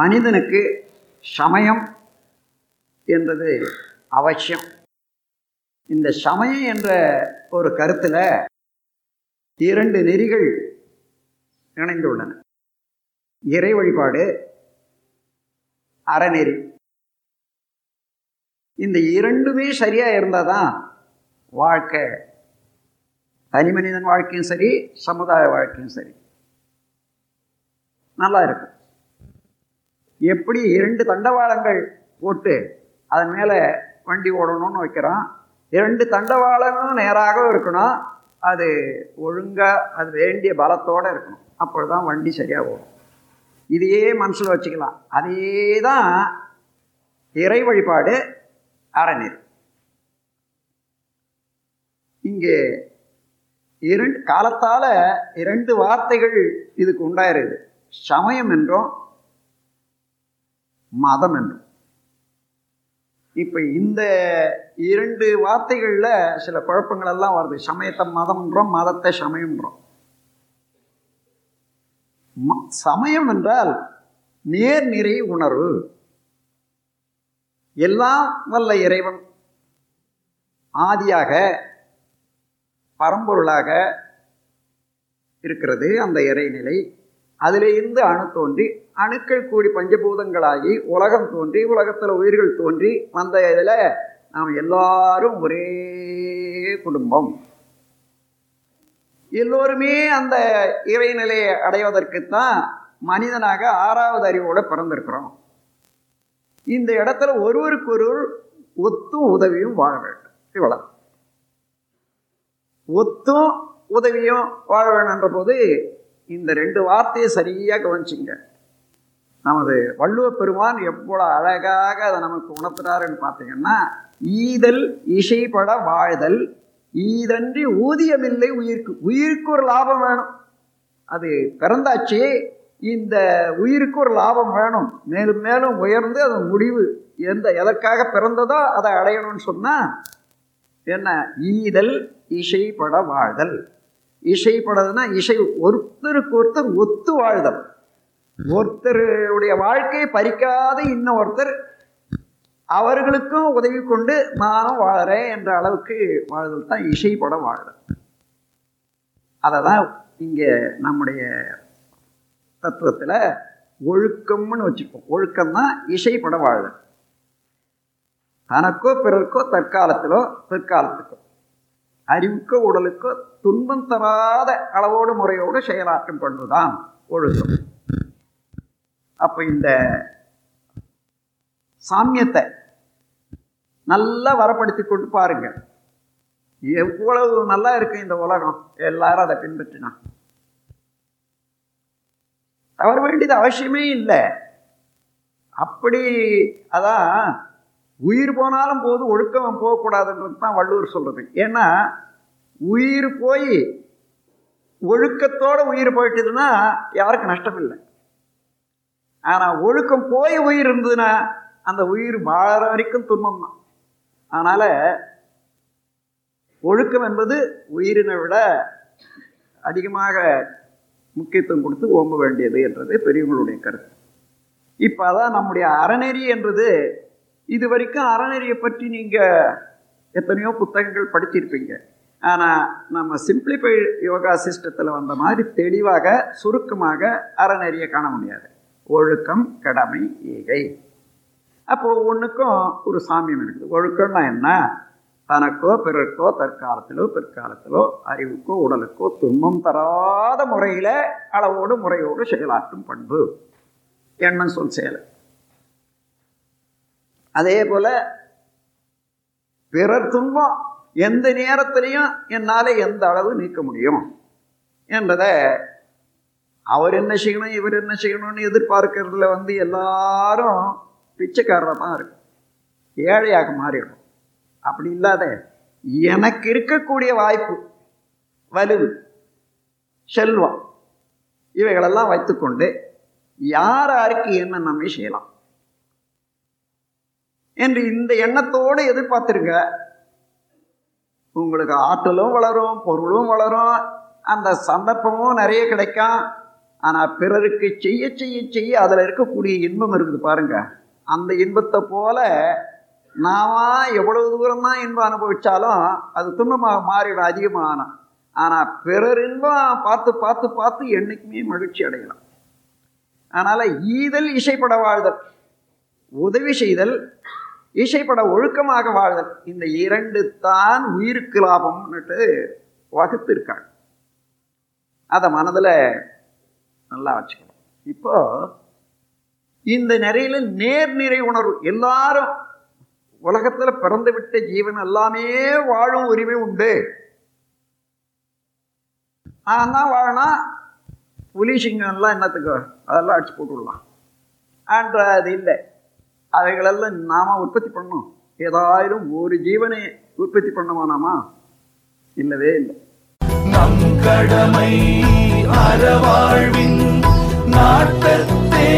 மனிதனுக்கு சமயம் என்றது அவசியம். இந்த சமயம் என்ற ஒரு கருத்தில் இரண்டு நெறிகள் இணைந்துள்ளன. இறை வழிபாடு அறநெறி. இந்த இரண்டுமே சரியா இருந்தால் தான் வாழ்க்கை. தனி மனிதன் வாழ்க்கையும் சரி சமுதாய வாழ்க்கையும் சரி. நல்லா இருக்கும். எப்படி இரண்டு தண்டவாளங்கள் போட்டு அதன் மேலே வண்டி ஓடணும்னு வைக்கிறோம். இரண்டு தண்டவாளங்களும் நேராக இருக்கணும். அது ஒழுங்காக அது வேண்டிய பலத்தோடு இருக்கணும். அப்பொழுதுதான் வண்டி சரியாக ஓடும். இதையே மனசில் வச்சுக்கலாம். அதே தான் இறை வழிபாடு அறநெறி இங்கே இரண்டு காலத்தால் இரண்டு வார்த்தைகள் இதுக்கு உண்டாயிருது. சமயம் என்றும் மதம் என்றும் இப்போ இந்த இரண்டு வார்த்தைகளில் சில குழப்பங்கள் எல்லாம் வருது. சமயத்தை மதம்ன்றோம் மதத்தை சமயம்ன்றோம். சமயம் என்றால் நேர்நிறை உணர்வு. எல்லாம் வல்ல இறைவன். ஆதியாக பரம்பொருளாக இருக்கிறது அந்த இறைநிலை. அதிலிருந்து அணு தோன்றி அணுக்கள் கூடி பஞ்சபூதங்களாகி உலகம் தோன்றி உலகத்தில் உயிர்கள் தோன்றி வந்த இதில் நாம் எல்லாரும் ஒரே குடும்பம். எல்லோருமே அந்த இறைநிலையை அடைவதற்குத்தான் மனிதனாக ஆறாவது அறிவோடு பிறந்திருக்கிறோம். இந்த இடத்துல ஒருவருக்கொருவர் ஒத்தும் உதவியும் வாழ வேண்டும். இவ்வளோ ஒத்தும் உதவியும் வாழ வேணுன்ற போது இந்த ரெண்டு வார்த்தையை சரியாக கவனிச்சிங்க. நமது வள்ளுவ பெருமான் எவ்வளோ அழகாக அதை நமக்கு உணர்த்துறாருன்னு பார்த்தீங்கன்னா ஈதல் இசைப்பட வாழ்தல் ஈதன்றி ஊதியமில்லை உயிருக்கு. உயிருக்கு ஒரு லாபம் வேணும். அது பிறந்தாச்சு இந்த உயிருக்கு ஒரு லாபம் வேணும். மேலும் மேலும் உயர்ந்து அது முடிவு எந்த எதற்காக பிறந்ததோ அதை அடையணும்னு சொன்னால் என்ன? ஈதல் இசைப்பட வாழ்தல். இசைப்படதுன்னா இசை ஒருத்தருக்கு ஒருத்தர் ஒத்து வாழ்தல். ஒருத்தருடைய வாழ்க்கையை பறிக்காத இன்னும் ஒருத்தர் அவர்களுக்கும் உதவி கொண்டு நானும் வாழறேன் என்ற அளவுக்கு வாழ்தல் தான் இசைப்பட வாழ்தல். அதை தான் இங்கே நம்முடைய தத்துவத்தில் ஒழுக்கம்னு வச்சுப்போம். ஒழுக்கம்னா இசைப்பட வாழ்தல். தனக்கோ பிறருக்கோ தற்காலத்திலோ பிற்காலத்துக்கோ. அறிவுக்கு உடலுக்கு துன்பம் தராத அளவோடு முறையோடு செயலாற்றம் கொண்டுதான் ஒழுக்கம் அப்போ இந்த சாமியத்தை நல்லா வரப்படுத்தி கொண்டு பாருங்க. எவ்வளவு நல்லா இருக்கு இந்த உலகம். எல்லாரும் அதை பின்பற்றினா. தவற வேண்டியது அவசியமே இல்லை. அப்படி அதான் உயிர் போனாலும் போது ஒழுக்கம் போகக்கூடாதுன்றது தான் வள்ளுவர் சொல்கிறது ஏன்னா உயிர் போய் ஒழுக்கத்தோட உயிர் போயிட்டதுன்னா யாருக்கும் நஷ்டம் இல்லை ஆனால் ஒழுக்கம் போய் உயிர் இருந்ததுன்னா அந்த உயிர் வாழற வரைக்கும் துன்பம் தான். அதனால் ஒழுக்கம் என்பது உயிரினை விட அதிகமாக முக்கியத்துவம் கொடுத்து ஓம்ப வேண்டியது என்றது பெரியவங்களுடைய கருத்து. இப்போ அதான் நம்முடைய அறநெறி என்றது இது வரைக்கும் அறநெறியை பற்றி நீங்கள் எத்தனையோ புத்தகங்கள் படிச்சிருப்பீங்க. ஆனால் நம்ம சிம்பிளிஃபை யோகா சிஸ்டத்தில் வந்த மாதிரி தெளிவாக சுருக்கமாக அறநெறியை காண முடியாது. ஒழுக்கம் கடமை ஈகை அப்போது ஒன்றுக்கும் ஒரு சாமியம் இருக்குது. ஒழுக்கம்னா என்ன? தனக்கோ பிறருக்கோ தற்காலத்திலோ பிற்காலத்திலோ அறிவுக்கோ உடலுக்கோ துன்பம் தராத முறையில் அளவோடு முறையோடு செயலாற்றும் பண்பு. எண்ணம் சொல் செயல். அதே போல பிறர் துன்பம் எந்த நேரத்திலையும் என்னால் எந்த அளவு நீக்க முடியும் என்றதை அவர் என்ன செய்யணும் இவர் என்ன செய்யணும்னு எதிர்பார்க்கறதுல வந்து எல்லாரும் பிச்சைக்காரராக தான் இருக்கும். ஏழையாக மாறிடும். அப்படி இல்லாத எனக்கு இருக்கக்கூடிய வாய்ப்பு வலுவு செல்வம் இவைகளெல்லாம் வைத்துக்கொண்டு யார் யாருக்கு என்ன நம்பி செய்யலாம்? என்று இந்த எண்ணத்தோடு எதிர்பார்த்துருங்க உங்களுக்கு ஆற்றலும் வளரும் பொருளும் வளரும் அந்த சந்தர்ப்பமும் நிறைய கிடைக்கும். ஆனால் பிறருக்கு செய்ய செய்ய செய்ய அதில் இருக்கக்கூடிய இன்பம் இருக்குது பாருங்க. அந்த இன்பத்தை போல நாம எவ்வளவு தூரம் தான் இன்பம் அனுபவிச்சாலும் அது துன்பமாக மாறிடும் அதிகமான. ஆனால் பிறர் இன்பம் பார்த்து பார்த்து பார்த்து என்னைக்குமே மகிழ்ச்சி அடையலாம். அதனால் ஈதல் இசைப்பட வாழ்தல் உதவி செய்தல் இசைப்பட ஒழுக்கமாக வாழ்தல். இந்த இரண்டு தான் உயிருக்கு லாபம்னுட்டு வகுத்திருக்காங்க. அதை மனதில் நல்லா வச்சுக்கணும். இப்போ இந்த நிறையில நேர்நிறை உணர்வு எல்லாரும் உலகத்துல பிறந்து விட்ட ஜீவன் எல்லாமே வாழும் உரிமை உண்டு. நான் தான் வாழனா புலி சிங்கம்லாம் என்னத்துக்கு? அதெல்லாம் அடிச்சு போட்டு விடலாம் அன்ற அது இல்லை. அவைகளெல்லாம் நாம உற்பத்தி பண்ணோம் ஏதாயிரம் ஒரு ஜீவனை உற்பத்தி பண்ணுவானாமா இல்லவே இல்லை. நம் கடமை அறவாழ்வின் நாட்டத்தே